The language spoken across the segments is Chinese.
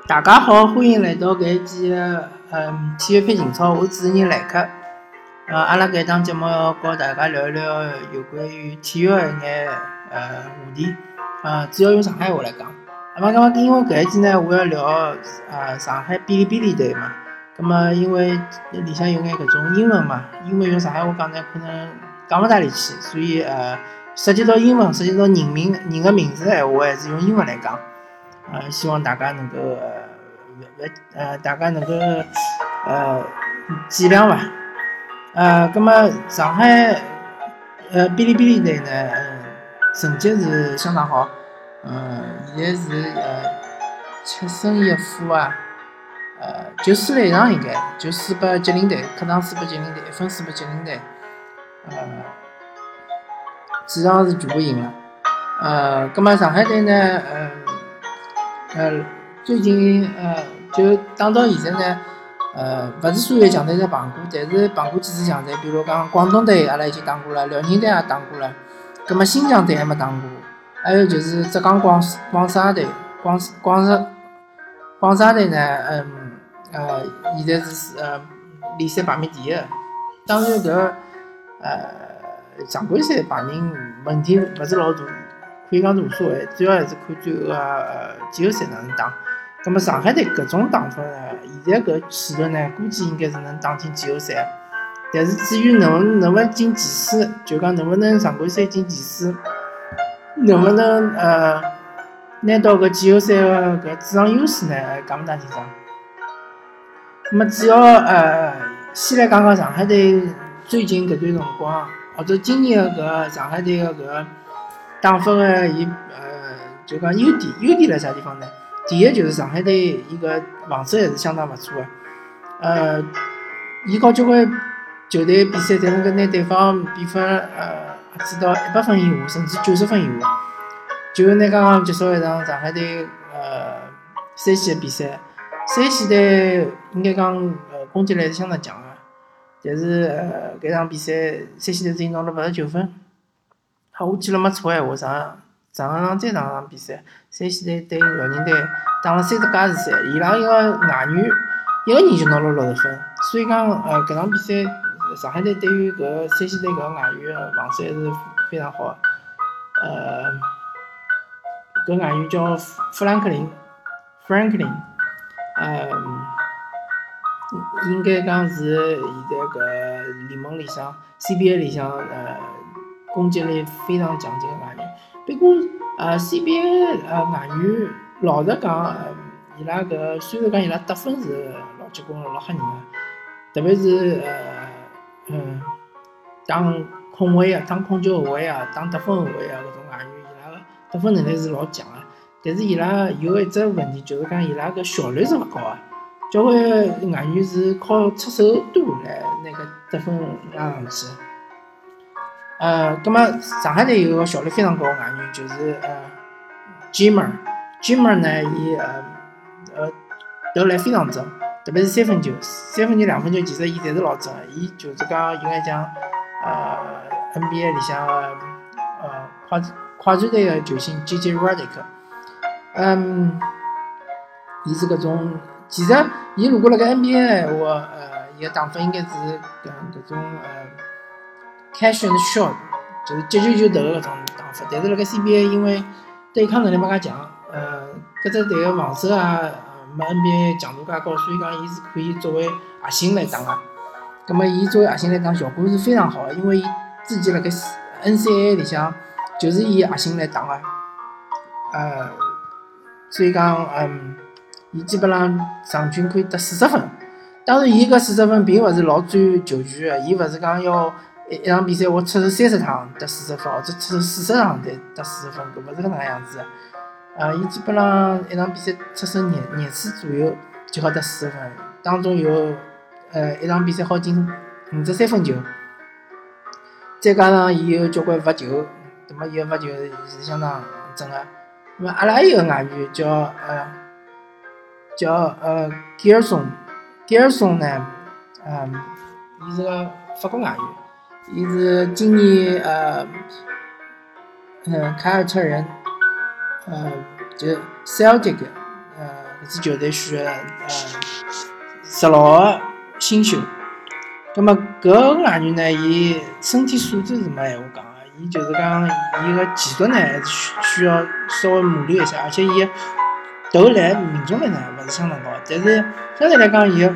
大家好，欢迎来到搿一期的嗯体育篇情操，我主持人来客。呃，阿拉搿一档节目要和大家聊一聊有关于体育的一眼呃话题，呃，主要用上海话来讲。那么，咁么因为搿一期呢，我要聊呃上海哔哩哔哩队嘛。那么因为里向有眼搿种英文嘛，英文用上海话讲呢，可能讲勿大里去，所以呃。涉及到英文，涉及到人名、人的名字的闲话，还是用英文来讲。呃，希望大家能够呃，呃，大家能够呃见谅吧。呃，那么上海呃哔哩哔哩队呢，成绩是相当好。嗯，现在是呃七胜一负啊，呃就输了一场应该，就输拨吉林队，客场输拨吉林队，一分输拨吉林队。呃。几场是全部赢了，呃，葛么上海队呢，呃，呃，最近呃，就打到现在呢，呃，勿是所有强队侪碰过，但是碰过几次强队，比如讲广东队，阿拉已经打过了，辽宁队也打过了，葛么新疆队还没打过，还有就是浙江广广沙队，广广沙广沙队呢，嗯，呃，现在是呃联赛排名第一，当然搿呃。常规赛排名问题勿是老大，可以讲是无所谓，主要还是看最后个季后赛哪能打。那么上海队搿种打法呢，现在搿气头呢，估计应该是能打进季后赛。但是至于能能勿能进前四，就讲能勿能常规赛进前四，能勿能呃拿到搿季后赛个搿主场优势呢，讲勿大清爽。那么主要呃，先来讲讲上海队最近搿段辰光。或者今年的搿上海队的搿打分的伊呃，就讲优点，优点辣啥地方呢？第一就是上海队伊个防守还是相当勿错的，呃，伊搞交关球队比赛，侪能够拿对方比分呃压制到一百分以下，甚至九十分以下。就拿刚刚结束一场上海队呃山西的比赛，山西队应该讲呃攻击力还是相当强的。但是呃，搿场比赛山西队只拿了八十九分。好，我记了没错闲话，上上一场再上场比赛，山西队对辽宁队打了三十加时赛，伊拉一个外援一个人就拿了六十分。所以讲呃，搿场比赛上海队对于搿山西队搿外援的防守还是非常好。呃，搿外援叫富兰克林，Franklin，嗯。应该讲是现在搿联盟里向 CBA 里向呃攻击力非常强劲的外援。不过呃 CBA 呃外援老实讲，伊拉搿虽然讲伊拉得分是老结棍老吓人个，特别是呃嗯打控卫啊，打控球后卫啊，打得分后卫啊搿种外援，伊拉个得分能力是老强个。但是伊拉有一只问题，就是讲伊拉个效率是勿高个。交关外援是靠出手多来那个得分拉上去。呃，葛么上海队有个效率非常高的外援，就是呃，Jimmer，Jimmer 呢，伊呃呃投篮非常准，特别是三分球，三分球、两分球，其实伊侪是老准的。伊就是讲应该讲呃 NBA 里向呃快快船队的球星 JJ Redick，嗯，伊是搿种。其实，伊如果辣盖 NBA 闲话，呃，伊个打法应该是搿搿种呃，catch and shot，就是接球就投个搿种打法。但是辣盖 CBA，因为对抗能力没介强，呃，搿只队个防守啊，没 NBA 强度介高，所以讲伊是可以作为核心来打个。葛末伊作为核心来打，效果是非常好个，因为伊之前辣盖 NCAA 里向就是以核心来打个，呃，所以讲，嗯。伊基本上场均可以得四十分，当然，伊搿四十分并勿是老占球权个，伊勿是讲要一场比赛我出手三十趟得四十分，或者出手四十趟得得四十分，搿勿是搿能样子个。呃，伊基本上一场比赛出手廿廿次左右就好得四十分，当中有呃一场比赛好进五只三分球，再加上伊有交关罚球，那么伊个罚球是相当准个。那么阿拉还有个外援叫呃。叫呃，吉尔松，吉尔松呢，嗯，伊是个法国外援，伊是今年呃，嗯，凯尔特人，呃，就 Celtic，呃，支球队需要呃十六个新秀。葛末搿个外援呢，伊身体素质是没闲话讲个，伊就是讲伊个技术呢还是需需要稍微磨练一下，而且伊投篮命中率呢勿是相当高，但是相对来讲伊个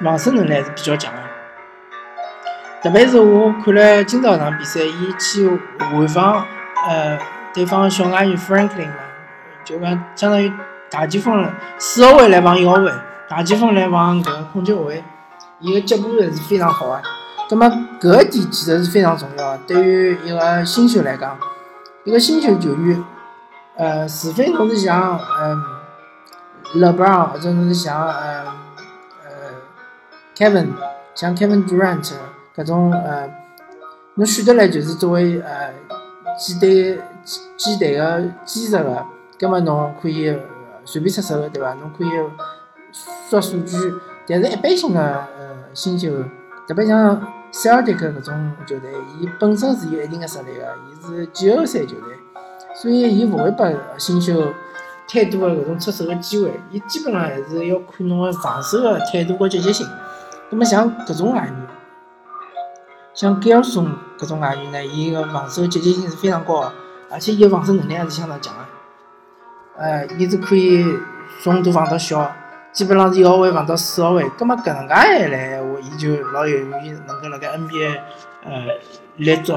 防守能力还是比较强个。特别是我看了今朝场比赛，伊去回防呃对方小外援 Franklin 嘛，就讲相当于大前锋四号位来防一号位，大前锋来防搿个控球后卫，伊个脚步还是非常好个。葛末搿点其实是非常重要，对于一个新秀来讲，一个新秀球员，呃，除非侬是像嗯 LeBron 或者侬是像呃呃 Kevin，像 Kevin Durant。搿种呃，侬选得来就是作为呃舰队舰队个基石个，葛末侬可以随便出手个，对伐？侬可以刷数据，但是一般性个呃新秀，特别像塞尔迪克搿种球队，伊本身是有一定个实力个，伊是季后赛球队，所以伊勿会拨新秀太多个搿种出手个机会，伊基本上还是要看侬个防守个态度和积极性。葛末像搿种外援。像盖尔松搿种外援呢，伊个防守积极性是非常高个，而且伊个防守能力还是相当强个。呃，伊是可以从大防到小，基本上是一号位防到四号位。葛末搿能介下来闲话，伊就老有意能够辣盖 NBA 呃立足。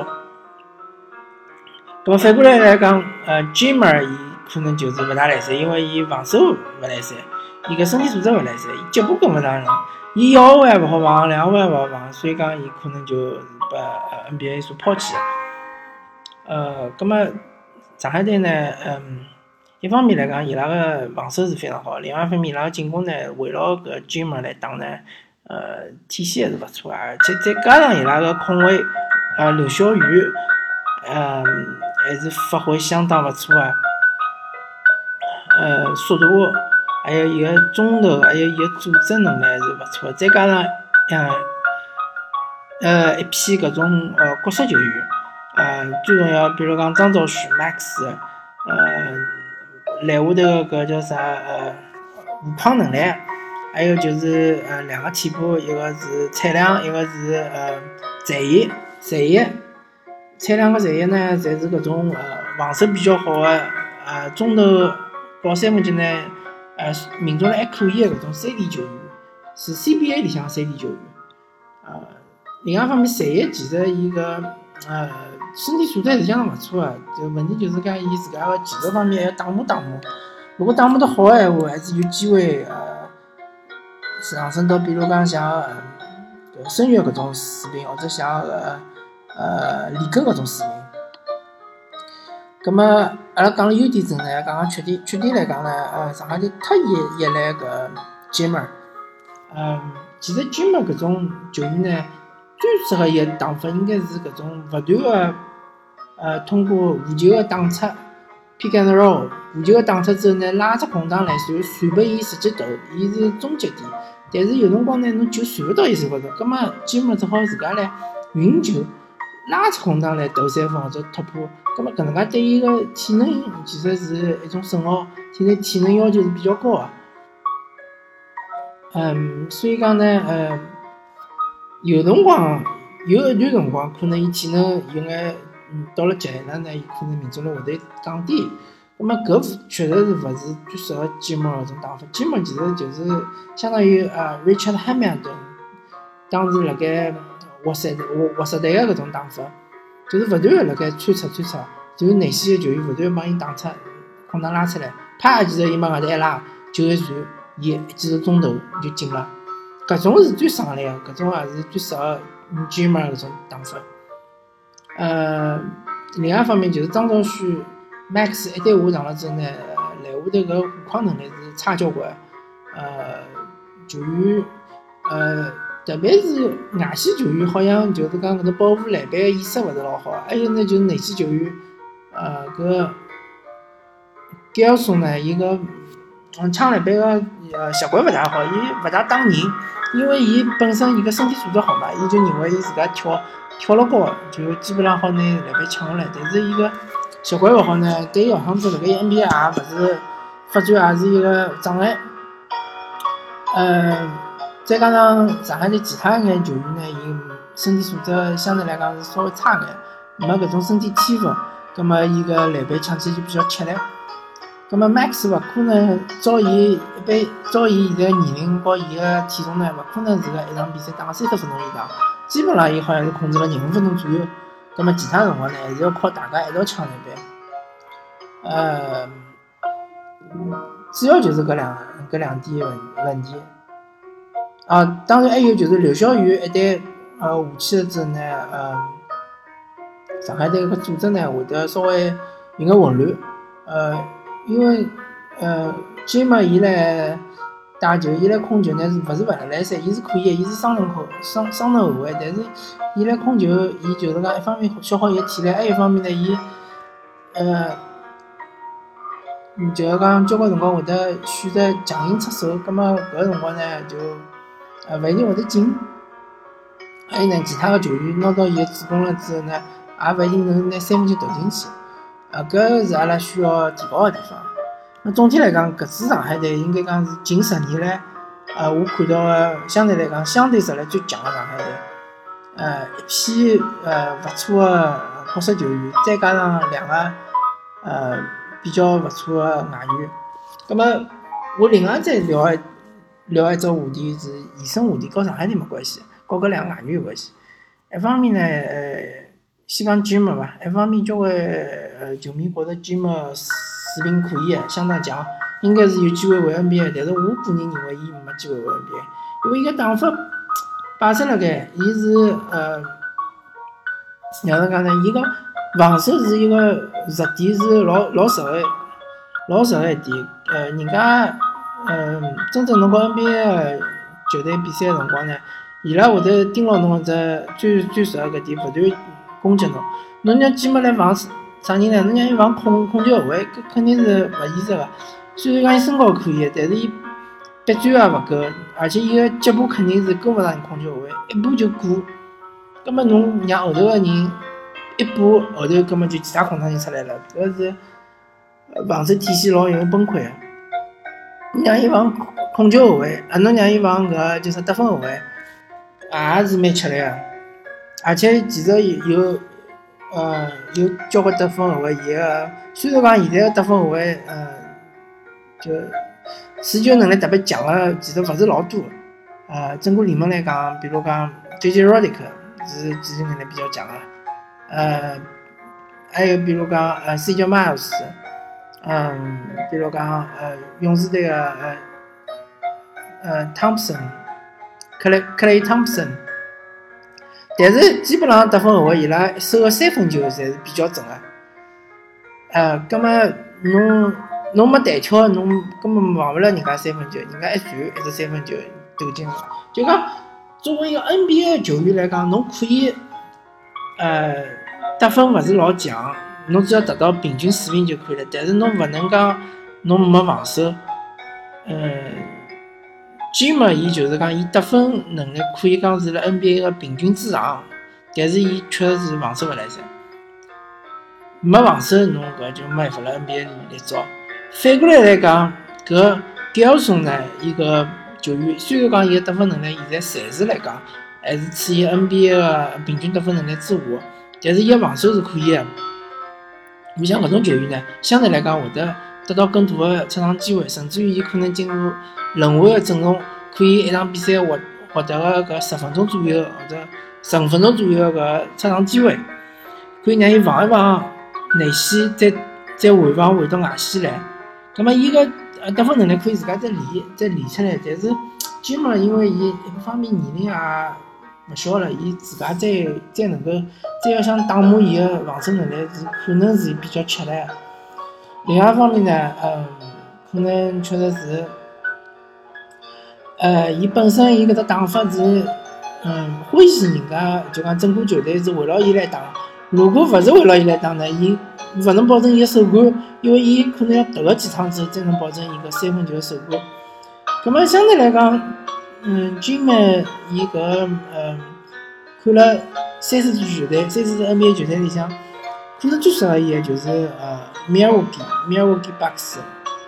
葛末反过来来讲，呃，Jimmer 伊可能就是勿大来塞，因为伊防守勿来塞，伊个身体素质勿来三，伊脚步跟勿上了。伊一号位也勿好防，两号位也勿好防，所以讲伊可能就被 NBA 所抛弃。呃，葛末上海队呢，嗯，一方面来讲，伊拉个防守是非常好；，另外一方面，伊拉个进攻呢，围绕搿 j i m 来打呢，呃，体系还是勿错个，而且再加上伊拉个控卫，呃，刘晓宇，嗯，还是发挥相当勿错个，呃，速度。还有伊个中投，还有伊个组织能力还是勿错再加上，嗯，呃，一批搿种呃国色球员，呃，最重要，比如讲张兆旭、Max，呃，篮下头个搿叫啥呃，护框能力，还有就是呃两个替补，一个是蔡亮，一个是呃翟毅，翟毅，蔡亮和翟毅呢，侪是搿种呃防守比较好个，呃中投搞三分球呢。呃，命中率还可以的搿种三 D 球员，是 CBA 里向三 D 球员。呃，另外一方面，陈毅其实伊个呃身体素质还是相当勿错的，就问题就是讲伊自家个技术方面还要打磨打磨。如果打磨得好个闲话，还是有机会呃上升到比如讲像呃申月搿种水平，或者像呃呃李根搿种水平。咁么，阿拉讲了优点之后呢，讲讲缺点。缺点来讲呢，呃，上海队太依依赖搿 Jimmer。嗯，其实 Jimmer 搿种球员呢，最适合伊个打法应该是搿种勿断个，呃，通过无球个打出，pick and roll，无球个打出之后呢，拉出空档来，然后传拨伊直接投，伊是终结点。但是有辰光呢，侬球传勿到伊手高头，葛末 Jimmer 只好自家来运球。拉出空档来投三分或者突破，葛末搿能介对伊个体能其实是一种损耗，现在体能要求是比较高个。嗯，所以讲呢，呃，有辰光有一段辰光，可能伊体能有眼，嗯，到了极限了呢，伊可能命中率会得降低。葛末搿确实是勿是最适合基莫搿种打法。基莫其实就是相当于呃，Richard Hamilton 当时辣盖。活塞队，活塞队个搿种打法，就是勿断个辣盖穿插穿插，就是内线个球员勿断帮伊打出空档拉出来，啪，其实伊往外头一拉，球一传，伊几个钟头就进了。搿种是最省力个，搿种也是最适合 G 嘛搿种打法。呃，另外一方面就是张兆旭、Max 一对下上了之后呢，篮下头搿护框能力是差交关。呃，球员，呃。特别是外线球员，好像就是讲搿种保护篮板个意识勿是老好。还有呢，就是内线球员，呃，搿盖尔松呢，伊个抢篮板个呃习惯勿大好，伊勿大打人，因为伊本身伊个身体素质好嘛，伊就认为伊自家跳跳了高，就基本上好拿篮板抢下来。但是伊个习惯勿好呢，对后向子辣盖 NBA 也勿是发展也是一个障碍。呃，再加上上海的其他一眼球员呢，伊身体素质相对来讲是稍微差眼，没搿种身体天赋，葛末伊个篮板抢起来就比较吃力。葛末 Max 勿可能照伊一般，照伊现在年龄和伊个体重呢，勿可能是个一场比赛打三十分钟以上，基本上伊好像是控制了廿五分钟左右。葛末其他辰光呢，还是要靠大家一道抢篮板。呃，主要就是搿两搿两点问问题。啊，当然还有就是刘晓宇一旦呃下去了之后呢，呃，上海队个组织呢会得稍微有眼混乱，呃。因为，呃，金嘛，伊来打球，伊来控球呢，是勿是勿来来塞？伊是可以，伊是双人控，双双人后卫，但是伊来控球，伊就是讲一方面消耗伊个体力，还有一方面呢，伊，呃，就是讲交关辰光会得选择强行出手，葛末搿个辰光呢，就呃勿一定会得进。还有呢，其他个球员拿到伊个助攻了之后呢，也勿一定能拿三分球投进去。啊，搿是阿拉需要提高个地方。那总体来讲，搿支上海队应该讲是近十年来，呃，我看到个相对来讲相对实力最强个上海队。呃，一批呃勿错个角色球员，再加上两个呃比较勿错个外援。葛末我另外再聊一聊一只话题是延伸话题，跟上海人没关系，和搿两个外语有关系。一方面呢，呃。先讲 Jim 伐，一方面交关呃球迷觉着 Jim 水平可以，相当强，应该是有机会回 NBA。但是我个人认为伊没机会回 NBA，因为伊个打法摆出辣盖，伊是呃，哪能讲呢？伊个防守是一个弱点，是老老实个，老实个一点。呃，人家嗯，真正侬搞 NBA 球队比赛的辰光呢，伊拉会得盯牢侬只最最弱个搿点，勿断。攻击侬，侬让基莫来防啥人呢？侬让伊防控控球后卫，搿肯定是勿现实个。虽然讲伊身高可以，但是伊臂展也勿够，而且伊个脚步肯定是跟勿上控球后卫，一步就过。葛末侬让后头个人一步后头，葛末就其他空档就出来了，搿是防守体系老容易崩溃个。让伊防控球后卫，啊，侬让伊防搿就是得分后卫，也是蛮吃力个。而且其实有，呃，有交关得分后卫，伊个虽然讲现在个得分后卫，呃，就持球能力特别强个，其实勿是老多。呃，整个联盟来讲，比如讲 J.J. Redick 是持球能力比较强个，呃，还有比如讲呃 C.J. Miles，嗯，比如讲呃勇士队个呃呃 Thompson，Clay Thompson。但是基本上得分后卫伊拉收个三分球侪是比较准个，呃，葛末侬侬没弹跳，侬根本防勿了人家三分球，人家一传一只三分球投进了。就讲作为一个 NBA 球员来讲，侬可以，呃，得分勿是老强，侬只要达到平均水平就可以了。但是侬勿能讲侬没防守，嗯。基嘛，伊就是讲，伊得分能力可以讲是辣 NBA 个平均之上，但是伊确实是防守勿来塞。没防守，侬搿就没办法辣 NBA 里来招。反过来来讲，搿 g e l s o n 呢，伊个球员虽然讲伊个得分能力现在暂时来讲还是处于 NBA 个平均得分能力之下，但是伊防守是可以个。你像搿种球员呢，相对来讲会得得到更多个出场机会，甚至于伊可能进入。轮换的阵容可以一场比赛获获得个搿十分钟左右或者十五分钟左右个搿出场机会，可以让伊防一防内线，再再回防回到外线来。葛末伊个呃得分能力可以自家再练，再练出来。但是基本上因为伊一方面年龄也勿小了，伊自家再再能够再要想打磨伊个防守能力是可能是比较吃力。另外一方面呢，嗯，可能确实是。呃，伊本身伊搿只打法是，嗯，欢喜人家，就讲整个球队是围绕伊来打。如果勿是围绕伊来打呢，伊勿能保证伊个手感，因为伊可能要投个几趟之后，才能保证伊个三分球手感。葛末相对来讲，嗯，今麦伊搿嗯，看了三四支球队，三四支 NBA 球队里向，可能最适合伊个就是呃，米尔沃基，米尔沃基巴克斯，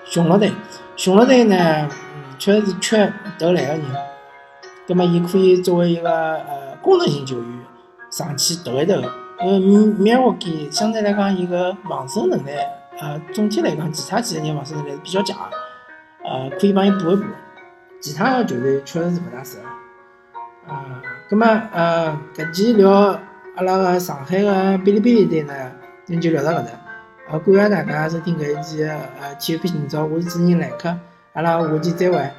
雄鹿队，雄鹿队呢。确实是缺投篮个人。葛末伊可以作为一个呃功能性球员上去投一投。呃，米尔沃基相对来讲，伊个防守能力，呃，总体来讲，其他几个人防守能力是比较强，呃，可以帮伊补一补。其他的球队确实是勿大适合。啊，葛末呃，搿期聊阿拉个上海个哔哩哔哩队呢，那就聊到搿搭。呃，感谢大家收听搿一期呃体育频道，我是主持人莱克，阿拉下期再会。